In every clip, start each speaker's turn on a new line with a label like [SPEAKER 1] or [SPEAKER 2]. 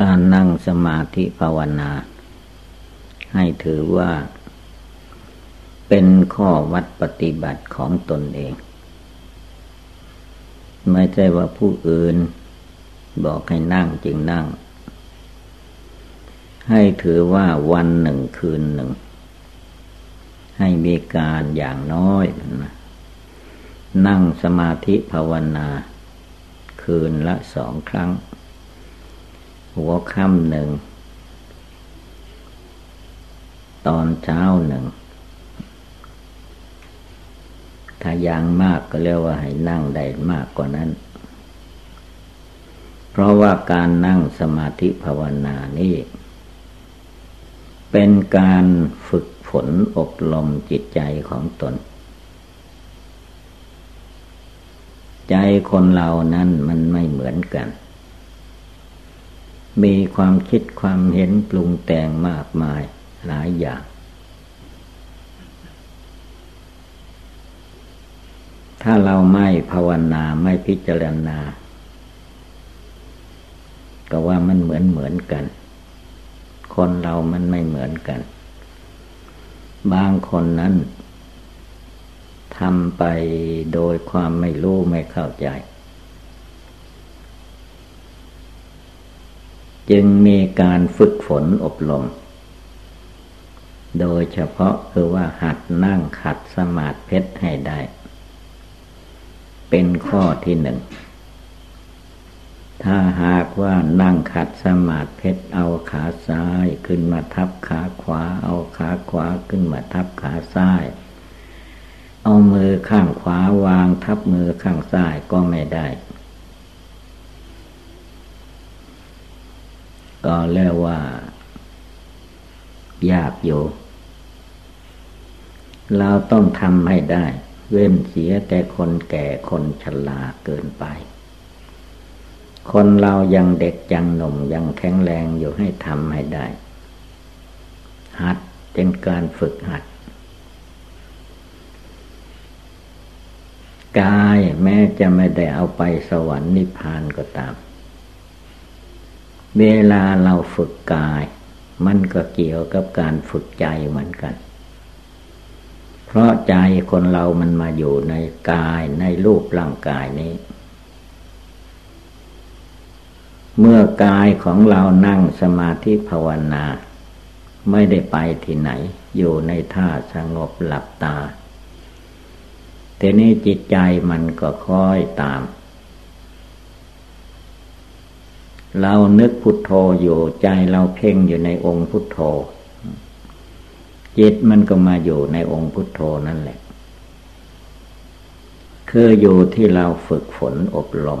[SPEAKER 1] การนั่งสมาธิภาวนา ให้ถือว่า เป็นข้อวัดปฏิบัติของตนเอง ไม่ใช่ว่าผู้อื่น บอกให้นั่งจึงนั่ง ให้ถือว่าวันหนึ่งคืนหนึ่ง ให้มีการอย่างน้อยนะนั่งสมาธิภาวนา คืนละสองครั้ง หัวค่ำหนึ่ง ตอนเช้าหนึ่ง ถ้ายังมากก็เรียกว่าให้นั่งได้มากกว่านั้น เพราะว่าการนั่งสมาธิภาวนานี่เป็นการฝึกฝนอบรมจิตใจของตน ใจคนเรานั้นมันไม่เหมือนกัน มีความคิดความเห็นปรุงแต่งมากมายหลายอย่าง ถ้าเราไม่ภาวนาไม่พิจารณา ก็ว่ามันเหมือนเหมือนกัน คนเรามันไม่เหมือนกัน บางคนนั้นทำไปโดยความไม่รู้ไม่เข้าใจ จึงมีการฝึกฝนอบรม โดยเฉพาะคือว่าหัดนั่งขัดสมาธิเพชรให้ได้ เป็นข้อที่หนึ่ง ถ้าหากว่านั่งขัดสมาธิเพชรเอาขาซ้ายขึ้นมาทับขาขวา เอาขาขวาขึ้นมาทับขาซ้าย เอามือข้างขวาวางทับมือข้างซ้ายก็ไม่ได้ ก็เรียกว่า ยากอยู่ เราต้องทำให้ได้ เว้นเสียแต่คนแก่คนชราเกินไป คนเรายังเด็กยังหนุ่มยังแข็งแรงอยู่ให้ทำให้ได้ หัดเป็นการฝึกหัดกายแม้จะไม่ได้เอาไปสวรรค์นิพพานก็ตาม เวลาเราฝึกกาย มันก็เกี่ยวกับการฝึกใจเหมือนกัน เพราะใจคนเรามันมาอยู่ในกายในรูปร่างกายนี้ เมื่อกายของเรานั่งสมาธิภาวนา ไม่ได้ไปที่ไหน อยู่ในท่าสงบหลับตาแต่นี้จิตใจมันก็ค่อยตาม เรานึกพุทโธอยู่ใจเราเพ่งอยู่ในองค์พุทโธ จิตมันก็มาอยู่ในองค์พุทโธนั่นแหละ คืออยู่ที่เราฝึกฝนอบรม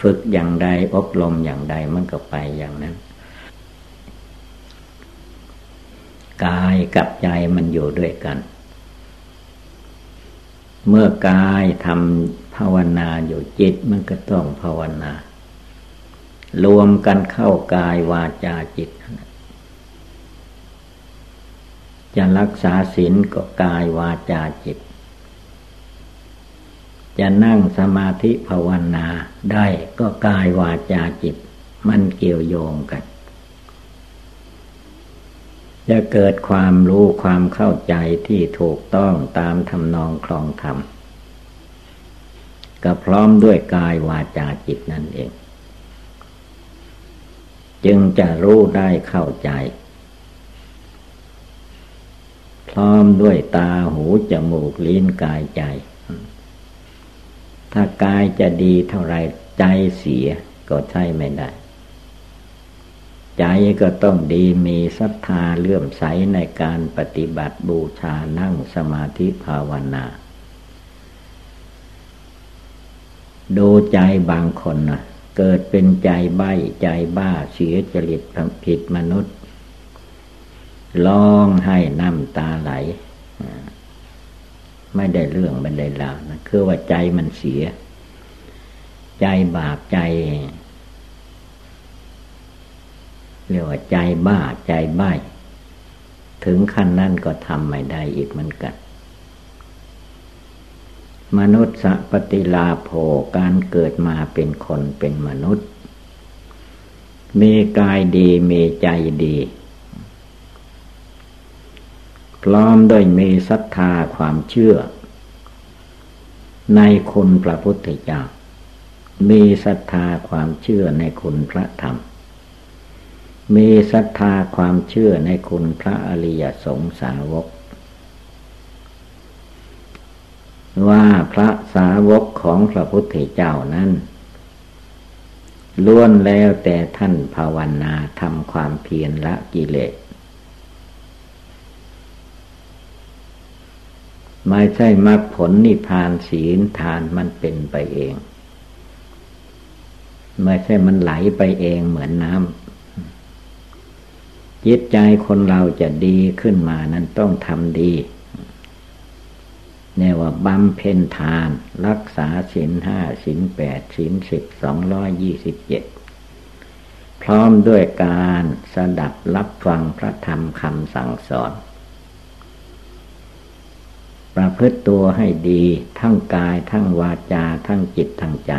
[SPEAKER 1] ฝึกอย่างใดอบรมอย่างใดมันก็ไปอย่างนั้น กายกับใจมันอยู่ด้วยกัน เมื่อกายทำภาวนาอยู่จิตมันก็ต้องภาวนา รวมกันเข้ากายวาจาจิต จะรักษาศีลก็กายวาจาจิต จะนั่งสมาธิภาวนาได้ก็กายวาจาจิต มันเกี่ยวโยงกัน จะเกิดความรู้ความเข้าใจที่ถูกต้องตามทำนองคลองธรรมก็พร้อมด้วยกายวาจาจิตนั่นเอง จึงจะรู้ได้เข้าใจ พร้อมด้วยตาหูจมูกลิ้นกายใจ ถ้ากายจะดีเท่าไรใจเสียก็ใช่ไม่ได้ ใจก็ต้องดีมีศรัทธาเลื่อมใสในการปฏิบัติบูชานั่งสมาธิภาวนาดูใจบางคนนะ เกิดเป็นใจใบ้ใจบ้าเสียจริตผิดมนุษย์ร้องให้น้ำตาไหล ไม่ได้เรื่องไม่ได้ราวนะคือว่าใจมันเสีย ใจบาปใจเรียกว่าใจบ้าใจใบ้ ถึงขั้นนั้นก็ทำไม่ได้อีกเหมือนกัน มนุษย์สปฏิลาโภการเกิดมาเป็นคนเป็นมนุษย์ มีกายดีมีใจดี พร้อมด้วยมีศรัทธาความเชื่อ ในคุณพระพุทธเจ้า มีศรัทธาความเชื่อในคุณพระธรรม มีศรัทธาความเชื่อในคุณพระอริยสงสาวก ว่าพระสาวกของพระพุทธเจ้านั้นล้วนแล้วแต่ท่านภาวนาทำความเพียรละกิเลสไม่ใช่มรรคผลนิพพานศีลทานมันเป็นไปเอง ไม่ใช่มันไหลไปเองเหมือนน้ำจิตใจคนเราจะดีขึ้นมานั้นต้องทำดี เนี่ยว่าบำเพ็ญทาน รักษาศีลห้าศีลแปดศีลสิบสองร้อยยี่สิบเจ็ดพร้อมด้วยการสดับรับฟังพระธรรมคำสั่งสอน ประพฤติตัวให้ดีทั้งกายทั้งวาจาทั้งจิตทั้งใจ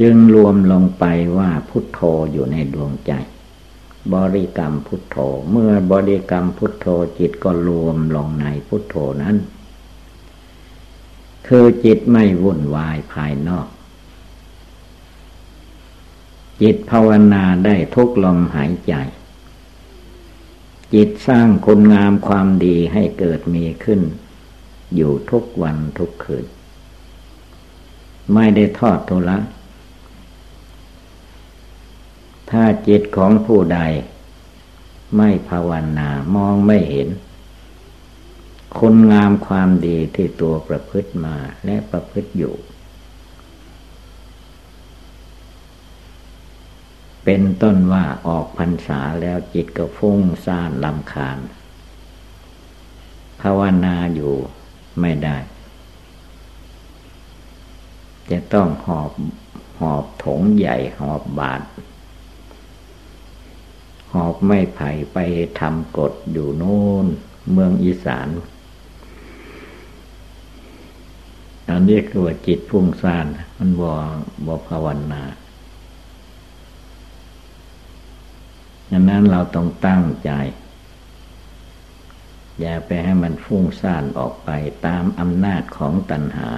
[SPEAKER 1] จึงรวมลงไปว่าพุทโธอยู่ในดวงใจ บริกรรมพุทโธ เมื่อบริกรรมพุทโธจิตก็รวมลงในพุทโธนั้น คือจิตไม่วุ่นวายภายนอก จิตภาวนาได้ทุกลมหายใจ จิตสร้างคุณงามความดีให้เกิดมีขึ้น อยู่ทุกวันทุกคืน ไม่ได้ทอดทุละ ถ้าจิตของผู้ใด ไม่ภาวนามองไม่เห็น คุณงามความดีที่ตัวประพฤติมาและประพฤติอยู่ เป็นต้นว่าออกพรรษาแล้วจิตก็ฟุ้งซ่านลำคาญ ภาวนาอยู่ไม่ได้ จะต้องหอบหอบถงใหญ่หอบบาท หอบไม้ไผ่ไปทำกฎอยู่โน่นเมืองอีสาน อันนี้คือว่าจิตพุ่งซ่าน มันบอบอภาวนาดังนั้นเราต้องตั้งใจ อย่าไปให้มันฟุ้งซ่านออกไปตามอำนาจของตัณหา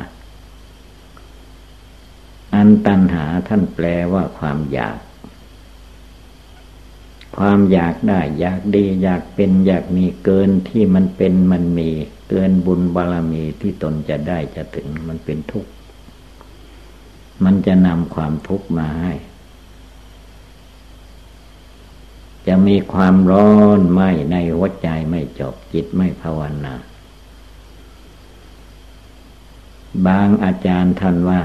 [SPEAKER 1] อันตัณหาท่านแปลว่าความอยาก ความอยากได้อยากดีอยากเป็นอยากมีเกินที่มันเป็นมันมี เกินบุญบารมีที่ตนจะได้จะถึงมันเป็นทุกข์ มันจะนำความทุกข์มาให้ จะมีความร้อนไหมในหัวใจไม่จบจิตไม่ภาวนาบางอาจารย์ท่านว่า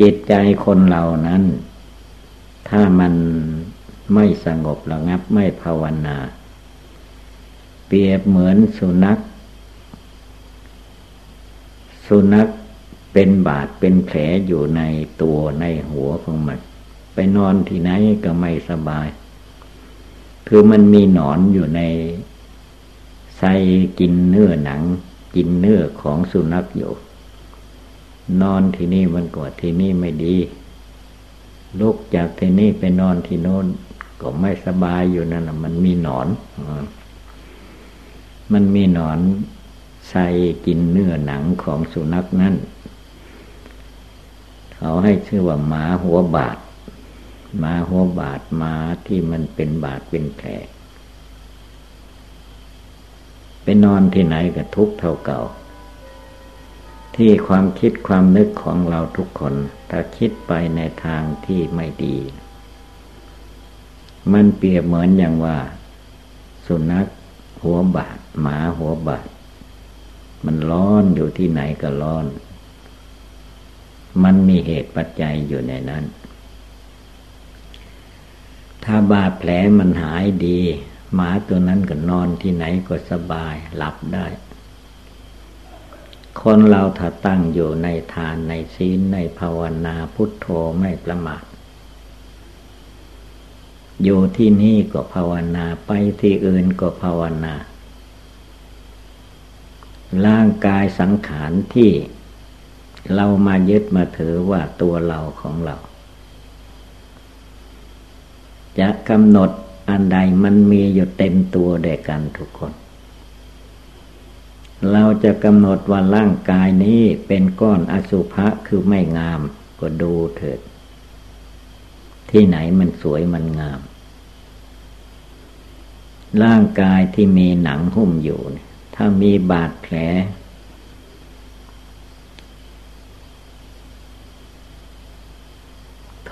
[SPEAKER 1] จิตใจคนเหล่านั้น ถ้ามันไม่สงบระงับไม่ภาวนา เปรียบเหมือนสุนัข สุนัขเป็นบาดเป็นแผลอยู่ในตัวในหัวของมัน ไปนอนที่ไหนก็ไม่สบาย คือมันมีหนอนอยู่ในไส้กินเนื้อหนัง กินเนื้อของสุนัขอยู่ นอนที่นี่มันกว่าที่นี่ไม่ดี ลุกจากที่นี่ไปนอนที่โน้น ก็ไม่สบายอยู่นั่นแหละมันมีหนอน มันมีหนอนใส่กินเนื้อหนังของสุนัขนั่น เขาให้ชื่อว่าหมาหัวบาดหมาหัวบาดหมาที่มันเป็นบาดเป็นแผลไปนอนที่ไหนก็ทุกเท่าเก่า ที่ความคิดความนึกของเราทุกคน ถ้าคิดไปในทางที่ไม่ดี มันเปรียบเหมือนอย่างว่า สุนัขหัวบาดหมาหัวบาดมันร้อนอยู่ที่ไหนก็ร้อน มันมีเหตุปัจจัยอยู่ในนั้น ถ้าบาดแผลมันหายดี หมาตัวนั้นก็นอนที่ไหนก็สบาย หลับได้ คนเราถ้าตั้งอยู่ในทานในศีลในภาวนาพุทโธไม่ประมาทอยู่ที่นี่ก็ภาวนาไปที่อื่นก็ภาวนา ร่างกายสังขารที่เรามายึดมาถือว่าตัวเราของเรา จะกำหนดอันใดมันมีอยู่เต็มตัวเดียกันทุกคน เราจะกำหนดว่าร่างกายนี้เป็นก้อนอสุภะคือไม่งาม ก็ดูเถิด ที่ไหนมันสวยมันงาม ร่างกายที่มีหนังหุ้มอยู่ ถ้ามีบาดแผล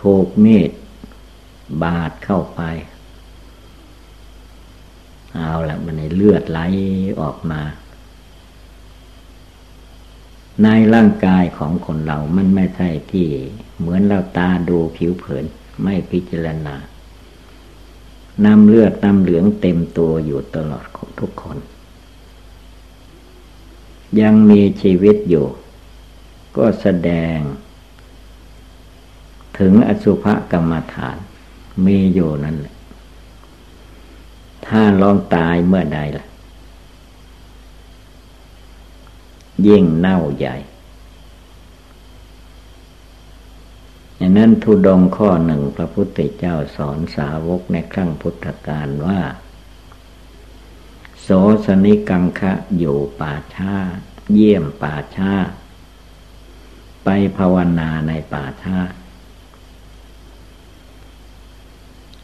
[SPEAKER 1] ถูกมีดบาดเข้าไป เอาละมันในเลือดไหลออกมา ในร่างกายของคนเรามันไม่ใช่ที่เหมือนเราตาดูผิวเผิน ไม่พิจารณานำเลือดนำเหลืองเต็มตัวอยู่ตลอดของทุกคน ยังมีชีวิตอยู่ ก็แสดง ถึงอสุภกรรมฐาน มีอยู่นั่นแหละถ้าลองตายเมื่อใดล่ะ ยิ่งเน่าใหญ่อย่างนั้นทุดงข้อหนึ่งพระพุทธเจ้าสอนสาวกในครั้งพุทธกาลว่า โสสนิกังคะอยู่ป่าชาเยี่ยมป่าชาไปภาวนาในป่าชา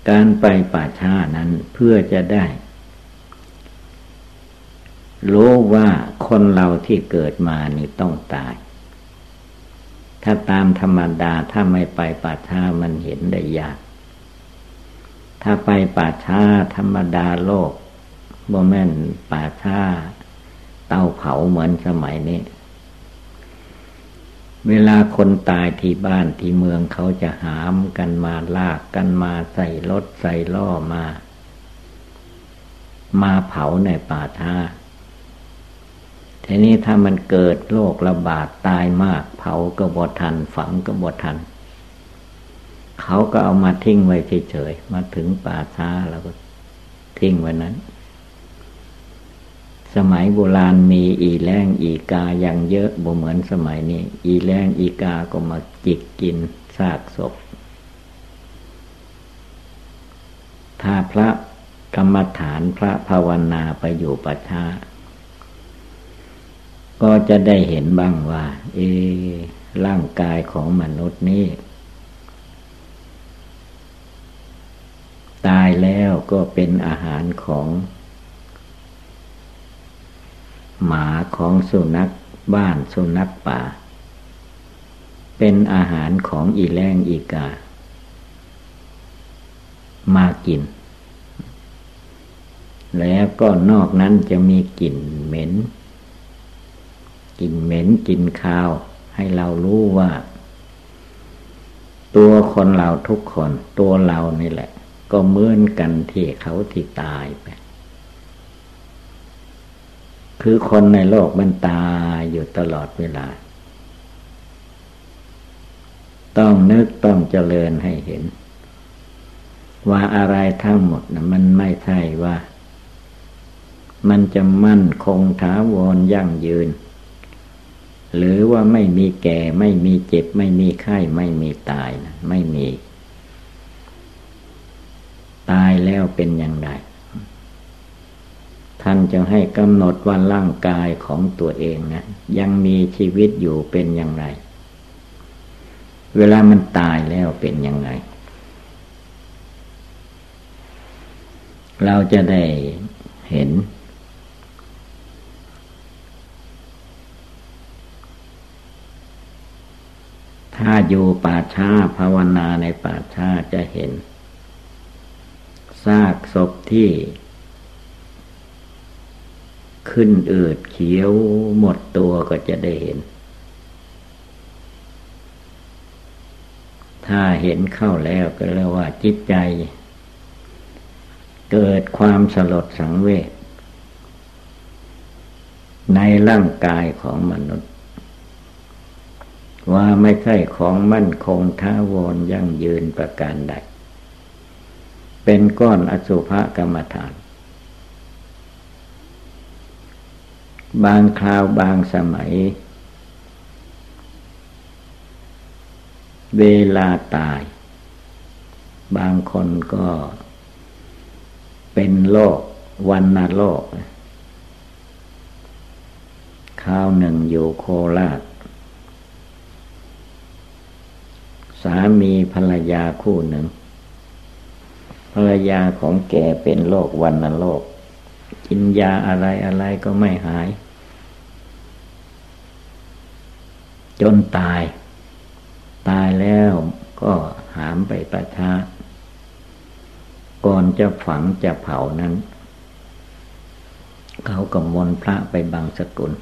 [SPEAKER 1] การไปป่าช้านั้นเพื่อจะได้ รู้ว่าคนเราที่เกิดมานี่ต้องตาย ถ้าตามธรรมดาถ้าไม่ไปป่าช้ามันเห็นได้ยาก ถ้าไปป่าช้าธรรมดาโลกบ่แม่นป่าช้าเตาเผาเหมือนสมัยนี้ เวลาคนตายที่บ้านที่เมืองเขาจะหามกันมาลากกันมาใส่รถใส่ล่อมา มาเผาในป่าท่า ทีนี้ถ้ามันเกิดโรคระบาดตายมาก เผาก็บดทัน ฝังก็บดทัน เขาก็เอามาทิ้งไว้เฉยๆมาถึงป่าช้าแล้วก็ทิ้งไว้นั้น สมัยโบราณมีอีแรงอีกาอย่างเยอะบ่เหมือนสมัยนี้ อีแรงอีกาก็มาจิกกินซากศพถ้าพระกรรมฐานพระภาวนาไปอยู่ประชา ก็จะได้เห็นบ้างว่า เอ ร่างกายของมนุษย์นี้ ตายแล้วก็เป็นอาหารของ หมาของสุนัขบ้านสุนัขป่า เป็นอาหารของอีแรงอีกา มากิน แล้วก็นอกนั้นจะมีกลิ่นเหม็น กลิ่นเหม็นกลิ่นคาว ให้เรารู้ว่า ตัวคนเราทุกคน ตัวเรานี่แหละ ก็เหมือนกันที่เขาที่ตายไปคือคนในโลกมันตายอยู่ตลอดเวลา ต้องนึกต้องเจริญให้เห็น ว่าอะไรทั้งหมดนะมันไม่ใช่ว่า มันจะมั่นคงถาวรยั่งยืน หรือว่าไม่มีแก่ ไม่มีเจ็บ ไม่มีไข้ ไม่มีตายนะไม่มี ตายแล้วเป็นอย่างไรท่านจะให้กำหนดว่าร่างกายของตัวเองนะยังมีชีวิตอยู่เป็นอย่างไร เวลามันตายแล้วเป็นยังไงเราจะได้เห็น ถ้าอยู่ป่าช้าภาวนาในป่าช้าจะเห็นซากศพที่ ขึ้นอืดเขียวหมดตัวก็จะได้เห็น ถ้าเห็นเข้าแล้วก็เรียกว่าจิตใจ เกิดความสลดสังเวชในร่างกายของมนุษย์ ว่าไม่ใช่ของมั่นคงท้าวรยั่งยืนประการใด เป็นก้อนอสุภกรรมฐาน บางคราวบางสมัย เวลาตาย บางคนก็เป็นโรควันนาโรคข้าวหนึ่งอยู่โคราช สามีภรรยาคู่หนึ่ง ภรรยาของแกเป็นโรควันนโรคกินยาอะไรอะไรก็ไม่หาย จนตาย ตายแล้วก็หามไปประชาก่อนจะฝังจะเผานั้น เขาก็มนพระไปบางสกุล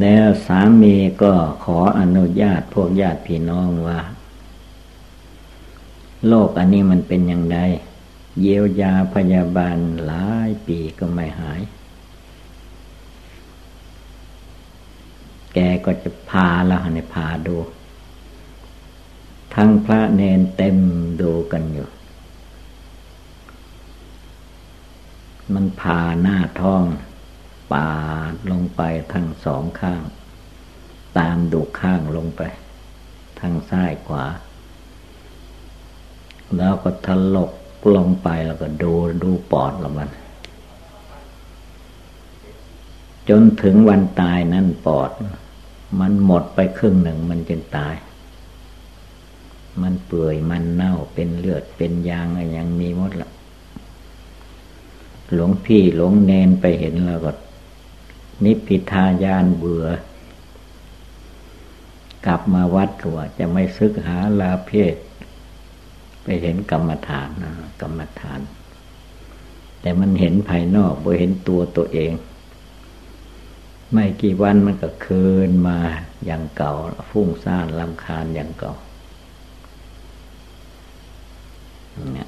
[SPEAKER 1] แล้วสามีก็ขออนุญาตพวกญาติพี่น้องว่า โลกอันนี้มันเป็นอย่างไรเยียวยาพยาบาลหลายปีก็ไม่หาย แกก็จะพาแล้วให้พาดู ทั้งพระเนนเต็มดูกันอยู่ มันพาหน้าท้อง ปาดลงไปทั้งสองข้าง ตามดูข้างลงไป ทางซ้ายขวา แล้วก็ทะลกลงไปแล้วก็ดูดูปอดละมัน จนถึงวันตายนั่นปอด มันหมดไปครึ่งหนึ่งมันจึงตาย มันเปื่อยมันเน่าเป็นเลือดเป็นยางอะไรยังมีหมดละหลวงพี่หลวงเนนไปเห็นแล้วก็ นิพพิทายานเบื่อ กลับมาวัดก็ว่าจะไม่ซึกหาลาเพศ ไปเห็นกรรมฐานนะกรรมฐาน แต่มันเห็นภายนอกบ่เห็นตัวตัวเอง ไม่กี่วันมันก็คืนมาอย่างเก่า ฟุ้งซ่านลำคาญอย่างเก่า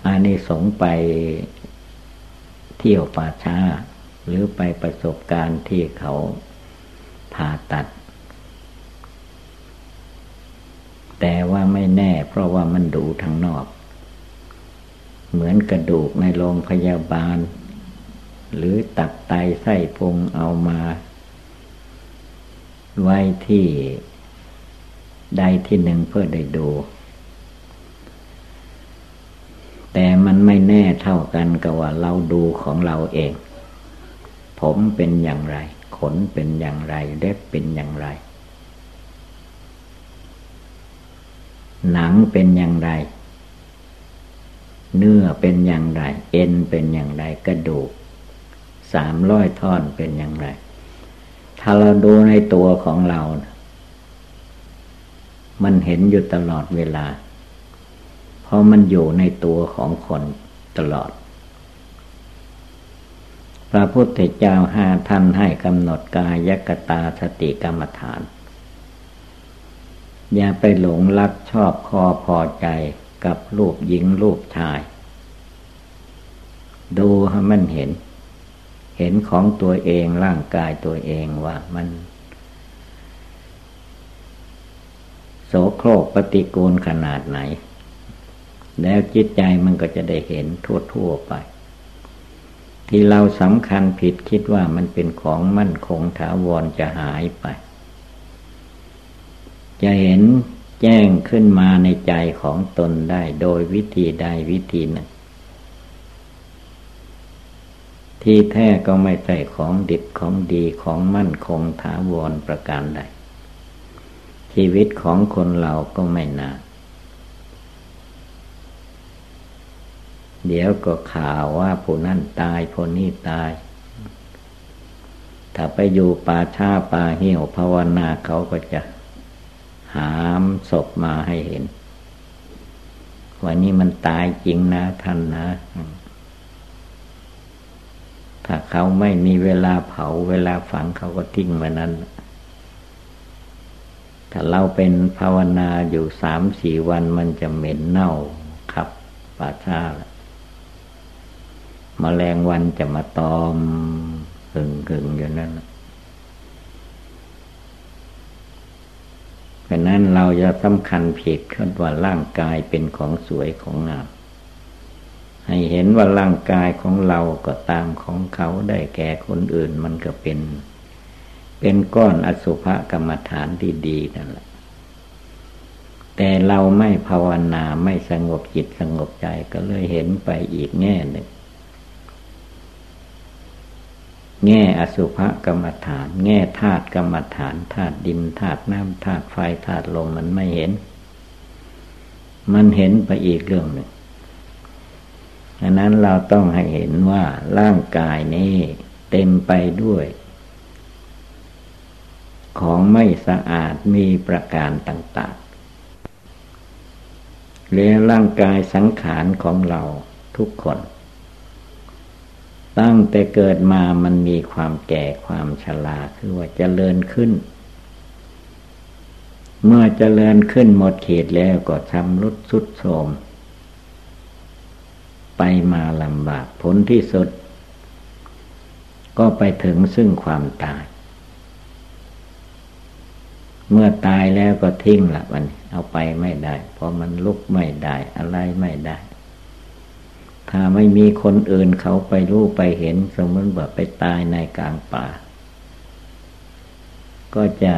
[SPEAKER 1] อันนี้สงไปเที่ยวป่าช้า หรือไปประสบการณ์ที่เขาผ่าตัด แต่ว่าไม่แน่เพราะว่ามันดูทางนอก เหมือนกระดูกในโรงพยาบาล หรือตับไตไส้พุงเอามา ไว้ที่ใดที่หนึ่งเพื่อได้ดูแต่มันไม่แน่เท่ากันกับว่าเราดูของเราเอง ผมเป็นอย่างไร ขนเป็นอย่างไรเล็บเป็นอย่างไร หนังเป็นอย่างไร เนื้อเป็นอย่างไร เอ็นเป็นอย่างไรกระดูกสามร้อยท่อนเป็นอย่างไร ถ้าเราดูในตัวของเรา มันเห็นอยู่ตลอดเวลา เพราะมันอยู่ในตัวของคนตลอด พระพุทธเจ้าห้าท่านให้กำหนดกายกตาสติกรรมฐาน อย่าไปหลงรักชอบคอพอใจกับรูปหญิงรูปชาย ดูให้มันเห็น เห็นของตัวเองร่างกายตัวเองว่ามัน โสโครกปฏิกูลขนาดไหน แล้วจิตใจมันก็จะได้เห็นทั่วๆไป ที่เราสำคัญผิดคิดว่ามันเป็นของมั่นคงถาวรจะหายไป จะเห็นแจ้งขึ้นมาในใจของตนได้โดยวิธีใดวิธีหนึ่ง ที่แท้ก็ไม่ใช่ของดิบของดีของมั่นคงถาวรประการใดชีวิตของคนเราก็ไม่นาน เดี๋ยวก็ข่าวว่าผู้นั่นตายผู้นี้ตาย ถ้าไปอยู่ป่าช้าป่าเหี่ยวภาวนาเขาก็จะหามศพมาให้เห็น วันนี้มันตายจริงนะท่านนะ ถ้าเขาไม่มีเวลาเผาเวลาฝังเขาก็ทิ้งมานั้น ถ้าเราเป็นภาวนาอยู่สามสี่วันมันจะเหม็นเน่าขับป่าช้าแล้ว มแมลงวันจะมาตอมหึงหึงอยู่นั่นเพราะนั้นเราจะสำคัญผิดขึ้นว่าร่างกายเป็นของสวยของงาม ให้เห็นว่าร่างกายของเราก็ตามของเขาได้แก่คนอื่นมันก็เป็น เป็นก้อนอสุภกรรมฐานดีๆนั่นแหละแต่เราไม่ภาวนาไม่สงบจิตสงบใจก็เลยเห็นไปอีกแง่หนึ่ง แง่อสุภกรรมฐาน แง่ธาตุกรรมฐานธาตุดินธาตุน้ำธาตุไฟธาตุลมมันไม่เห็น มันเห็นไปอีกเรื่องหนึ่งดังนั้นเราต้องให้เห็นว่าร่างกายนี้เต็มไปด้วย ของไม่สะอาดมีประการต่างๆและร่างกายสังขารของเราทุกคน ตั้งแต่เกิดมามันมีความแก่ความชราคือว่าจเจริญขึ้น เมื่อเจริญขึ้นหมดเขตแล้วก็ชำรุดสุดโทรมไปมาลำบากผลที่สุด ก็ไปถึงซึ่งความตาย เมื่อตายแล้วก็ทิ้งละมันเอาไปไม่ได้ เพราะมันลุกไม่ได้อะไรไม่ได้ ถ้าไม่มีคนอื่นเขาไปรู้ไปเห็น สมมติว่าไปตายในกลางป่า ก็จะ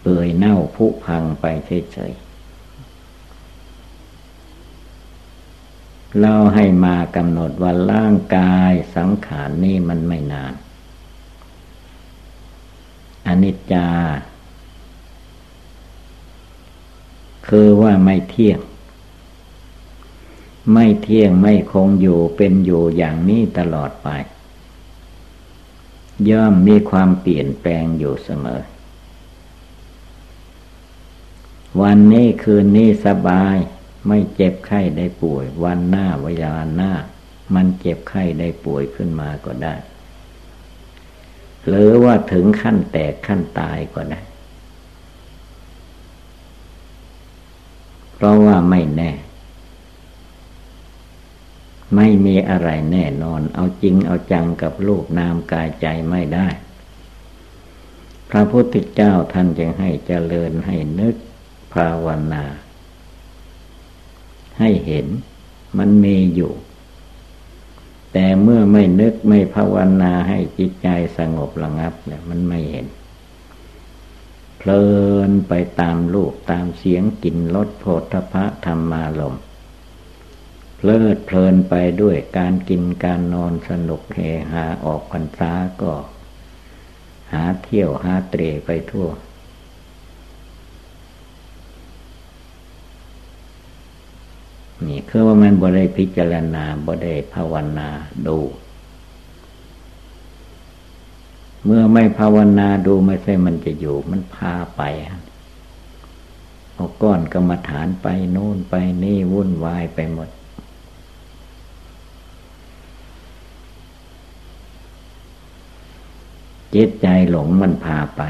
[SPEAKER 1] เปื่อยเน่าผุพังไปเฉยๆ เราให้มากำหนดว่าร่างกายสังขารนี่มันไม่นาน อนิจจา คือว่าไม่เที่ยง ไม่เที่ยงไม่คงอยู่เป็นอยู่อย่างนี้ตลอดไป ย่อมมีความเปลี่ยนแปลงอยู่เสมอ วันนี้คืนนี้สบาย ไม่เจ็บไข้ได้ป่วย วันหน้าวิญาณหน้า มันเจ็บไข้ได้ป่วยขึ้นมาก็ได้ หรือว่าถึงขั้นแตกขั้นตายก็ได้ เพราะว่าไม่แน่ ไม่มีอะไรแน่นอน เอาจริงเอาจังกับรูปนามกายใจไม่ได้ พระพุทธเจ้าท่านจึงให้เจริญให้นึกภาวนา ให้เห็นมันมีอยู่ แต่เมื่อไม่นึกไม่ภาวนาให้จิตใจสงบระงับเนี่ยมันไม่เห็น เพลินไปตามรูปตามเสียงกลิ่นรสโผฏฐะธรรมาลม เพลิดเพลินไปด้วยการกินการนอนสนุกเฮฮาออกพรรษาก็ หาเที่ยวหาเตรไปทั่ว นี่คือว่ามันบ่ได้พิจารณาบ่ได้ภาวนาดู เมื่อไม่ภาวนาดูไม่ใช่มันจะอยู่มันพาไปเอาก้อนกรรมฐานไปโน่นไปนี่วุ่นวายไปหมด จิตใจหลงมันพาไป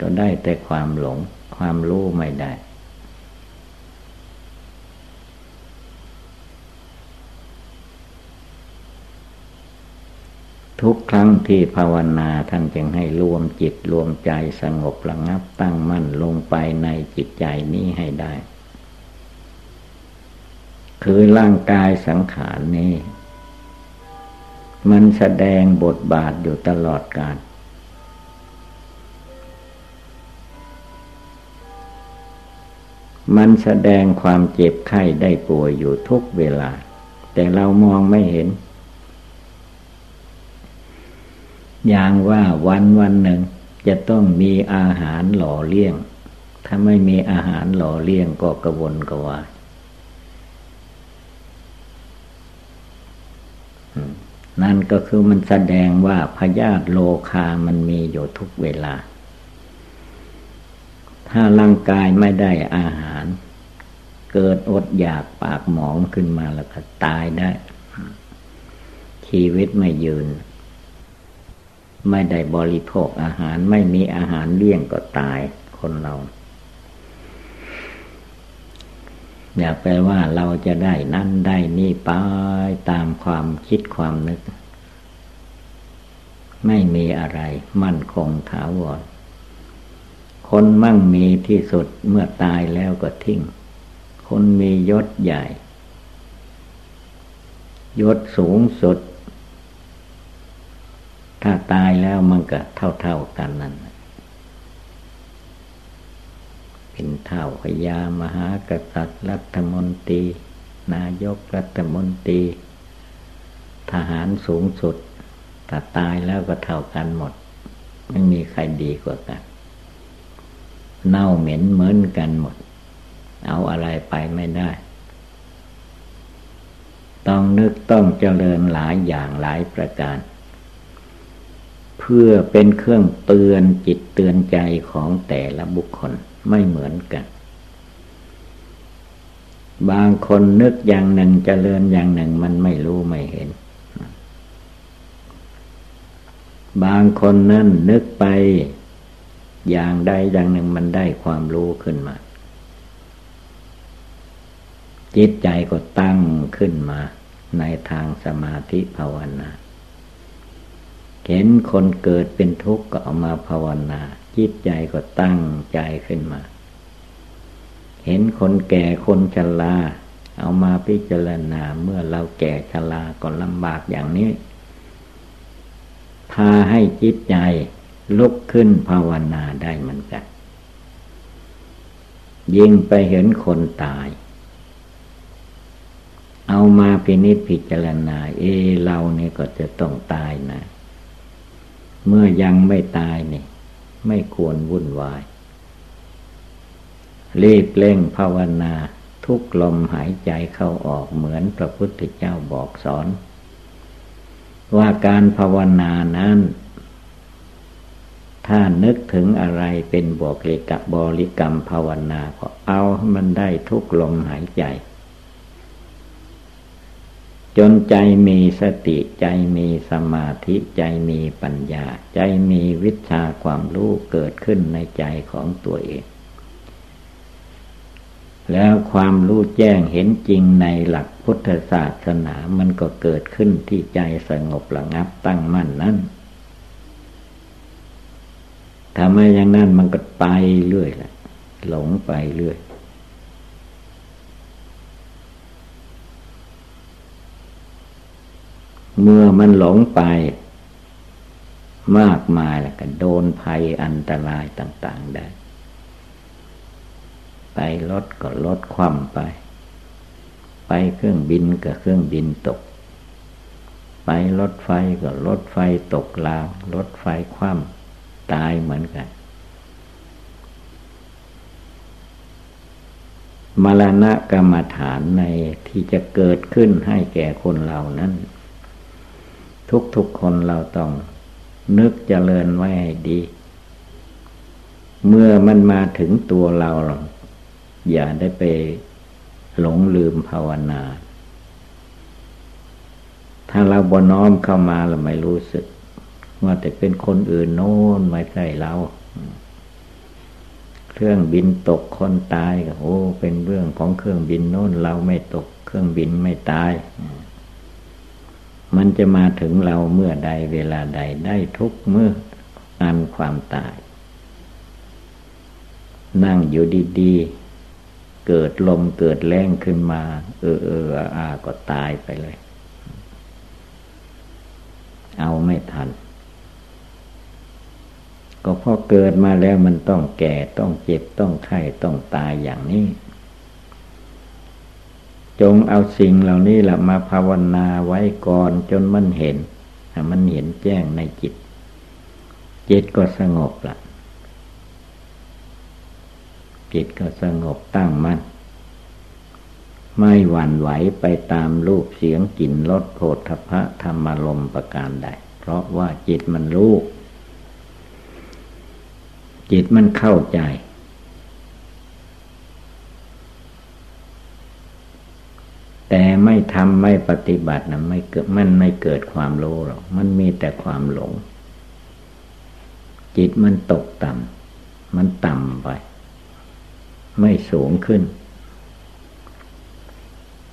[SPEAKER 1] ก็ได้แต่ความหลง ความรู้ไม่ได้ ทุกครั้งที่ภาวนาท่านจึงให้รวมจิตรวมใจสงบระงับตั้งมั่นลงไปในจิตใจนี้ให้ได้ คือร่างกายสังขารนี้มันแสดงบทบาทอยู่ตลอดกาล มันแสดงความเจ็บไข้ได้ป่วยอยู่ทุกเวลา แต่เรามองไม่เห็น อย่างว่าวันวันหนึ่งจะต้องมีอาหารหล่อเลี้ยง ถ้าไม่มีอาหารหล่อเลี้ยงก็กระวนกระวายนั่นก็คือมันแสดงว่าพยาธิโลคามันมีอยู่ทุกเวลา ถ้าร่างกายไม่ได้อาหาร เกิดอดอยากปากหมองขึ้นมาแล้วก็ตายได้ ชีวิตไม่ยืน ไม่ได้บริโภคอาหารไม่มีอาหารเลี้ยงก็ตายคนเรา อย่าแปลว่าเราจะได้นั่นได้นี่ไปตามความคิดความนึก ไม่มีอะไรมั่นคงถาวร คนมั่งมีที่สุดเมื่อตายแล้วก็ทิ้ง คนมียศใหญ่ ยศสูงสุด ถ้าตายแล้วมันก็เท่าเท่ากันนั่นเป็นเท่าพญามหากษัตริย์รัฐมนตรี นายกรัฐมนตรี ทหารสูงสุด ถ้าตายแล้วก็เท่ากันหมด ไม่มีใครดีกว่ากัน เน่าเหม็นเหมือนกันหมด เอาอะไรไปไม่ได้ ต้องนึกต้องเจริญหลายอย่างหลายประการ เพื่อเป็นเครื่องเตือนจิตเตือนใจของแต่ละบุคคลไม่เหมือนกัน บางคนนึกอย่างหนึ่งเจริญอย่างหนึ่งมันไม่รู้ไม่เห็น บางคนนั่นนึกไป อย่างใดอย่างหนึ่งมันได้ความรู้ขึ้นมา จิตใจก็ตั้งขึ้นมา ในทางสมาธิภาวนา เห็นคนเกิดเป็นทุกข์ก็เอามาภาวนา จิตใจก็ตั้งใจขึ้นมา เห็นคนแก่คนชราเอามาพิจารณาเมื่อเราแก่ชราก็ลำบากอย่างนี้พาให้จิตใจ ลุกขึ้นภาวนาได้เหมือนกัน ยิ่งไปเห็นคนตาย เอามาพินิจพิจารณา เอเราเนี่ยก็จะต้องตายนะ เมื่อยังไม่ตายเนี่ย ไม่ควรวุ่นวายรีบเร่งภาวนาทุกลมหายใจเข้าออกเหมือนพระพุทธเจ้าบอกสอน ว่าการภาวนานั้น ถ้านึกถึงอะไรเป็นบวกเลกับบริกรรมภาวนาก็เอาให้มันได้ทุกลมหายใจ จนใจมีสติใจมีสมาธิใจมีปัญญา ใจมีวิชาความรู้เกิดขึ้นในใจของตัวเอง แล้วความรู้แจ้งเห็นจริงในหลักพุทธศาสนามันก็เกิดขึ้นที่ใจสงบระงับตั้งมั่นนั้น ทำไมอย่างนั้นมันก็ไปเรื่อยแหละหลงไปเรื่อย เมื่อมันหลงไป มากมายแล้วก็โดนภัยอันตรายต่าง ๆได้ ไปรถก็รถคว่ำไป ไปเครื่องบินก็เครื่องบินตก ไปรถไฟก็รถไฟตกลาว รถไฟคว่ำ ตายเหมือนกัน มรณะกรรมฐานในที่จะเกิดขึ้นให้แก่คนเรานั้น ทุกๆคนเราต้องนึกเจริญไว้ให้ดี เมื่อมันมาถึงตัวเรา อย่าได้ไปหลงลืมภาวนา ถ้าเราบ่น้อมเข้ามาเราไม่รู้สึก ว่าแต่เป็นคนอื่นโน้นไม่ใช่เราเครื่องบินตกคนตายก็โอ้ เป็นเรื่องของเครื่องบินโน้นเราไม่ตก เครื่องบินไม่ตาย มันจะมาถึงเราเมื่อใดเวลาใดได้ทุกเมื่ออันความตาย นั่งอยู่ดีๆ เกิดลมเกิดแรงขึ้นมา เออเอออาก็ตายไปเลย เอาไม่ทัน ก็พราะเกิดมาแล้วมันต้องแก่ต้องเจ็บต้องไข้ต้องตายอย่างนี้ จงเอาสิ่งเหล่านี้แหละมาภาวนาไว้ก่อนจนมันเห็นมันเห็นแจ้งในจิต จิตก็สงบละจิตก็สงบตั้งมัน่นไม่หวั่นไหวไปตามรูปเสียงกลิ่นรสโผฏฐพะธรรมารมประการใด เพราะว่าจิตมันรู้ จิตมันเข้าใจ แต่ไม่ทำไม่ปฏิบัตินะไม่เกิดมันไม่เกิดความรู้หรอกมันมีแต่ความหลง จิตมันตกต่ำมันต่ำไป ไม่สูงขึ้น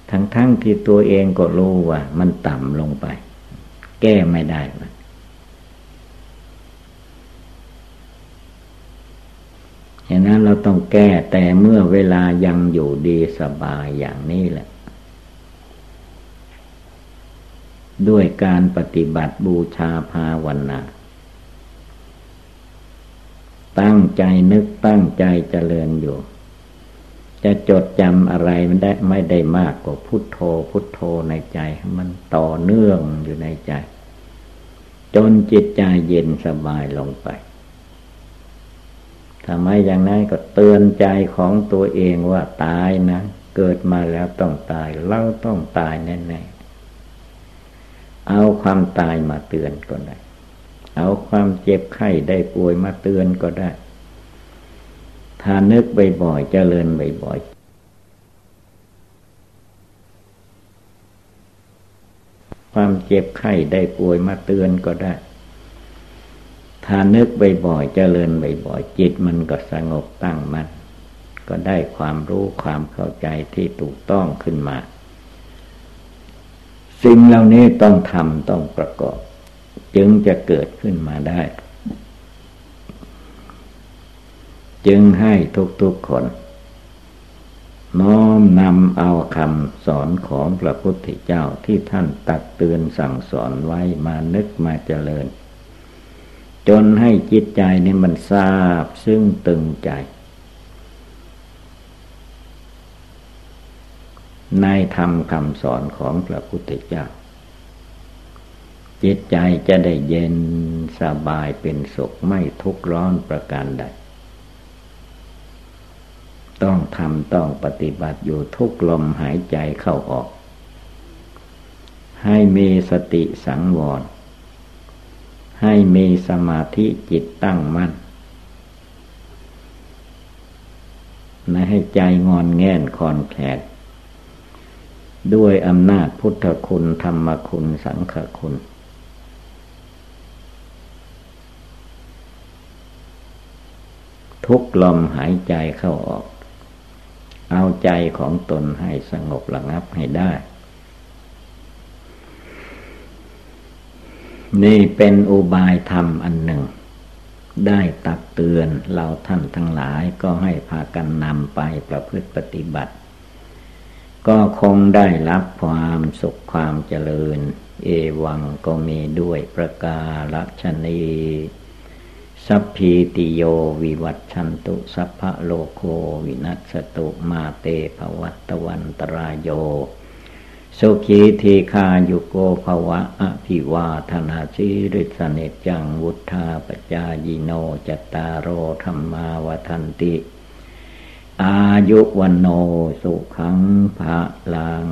[SPEAKER 1] ทั้งทั้งที่ตัวเองก็รู้ว่า มันต่ำลงไป แก้ไม่ได้มัน ฉะนั้นเราต้องแก้แต่เมื่อเวลายังอยู่ดีสบายอย่างนี้แหละ ด้วยการปฏิบัติบูชาภาวนาตั้งใจนึกตั้งใจเจริญอยู่ จะจดจำอะไรมันได้ไม่ได้มากกว่าพุทโธ พุทโธในใจ มันต่อเนื่องอยู่ในใจ จนจิตใจเย็นสบายลงไป ทำไมอย่างนั้นก็เตือนใจของตัวเองว่าตายนะ เกิดมาแล้วต้องตายเราต้องตายแน่ๆเอาความตายมาเตือนก็ได้ เอาความเจ็บไข้ได้ป่วยมาเตือนก็ได้ถ้านึกบ่อยๆเจริญบ่อยๆความเจ็บไข้ได้ป่วยมาเตือนก็ได้ ถ้านึกบ่อยๆเจริญบ่อยๆจิตมันก็สงบตั้งมัน่นก็ได้ความรู้ความเข้าใจที่ถูกต้องขึ้นมา สิ่งเหล่านี้ต้องทำต้องประกอบ จึงจะเกิดขึ้นมาได้ จึงให้ทุกๆคน น้อมนำเอาคำสอนของพระพุทธเจ้าที่ท่านตักเตือนสั่งสอนไว้มานึกมาเจริญ จนให้จิตใจนี่มันทราบซึ่งตึงใจ ในธรรมคำสอนของพระพุทธเจ้า จิตใจจะได้เย็นสบายเป็นสุขไม่ทุกข์ร้อนประการใด ต้องทำต้องปฏิบัติอยู่ทุกลมหายใจเข้าออก ให้มีสติสังวร ให้มีสมาธิจิตตั้งมั่นไม่ให้ใจงอนแง่นคอนแคลดด้วยอำนาจพุทธคุณธรรมคุณสังฆคุณ ทุกลมหายใจเข้าออก เอาใจของตนให้สงบระงับให้ได้ นี่เป็นอุบายธรรมอันหนึ่ง ได้ตักเตือนเราท่านทั้งหลายก็ให้พากันนำไปประพฤติปฏิบัติ ก็คงได้รับความสุขความเจริญ เอวังก็มีด้วยประกาศชนีสัพพีติโยวิวัตชันตุสัพพะโลโควินัสตุมาเตภวัตวันตรายโย สุขีทีคายุโกภวะอภิวาธนาชิริสเนจังวุธาปจายโนจตารโรธรรมาวทันติ อายุวันโนสุขังภะลัง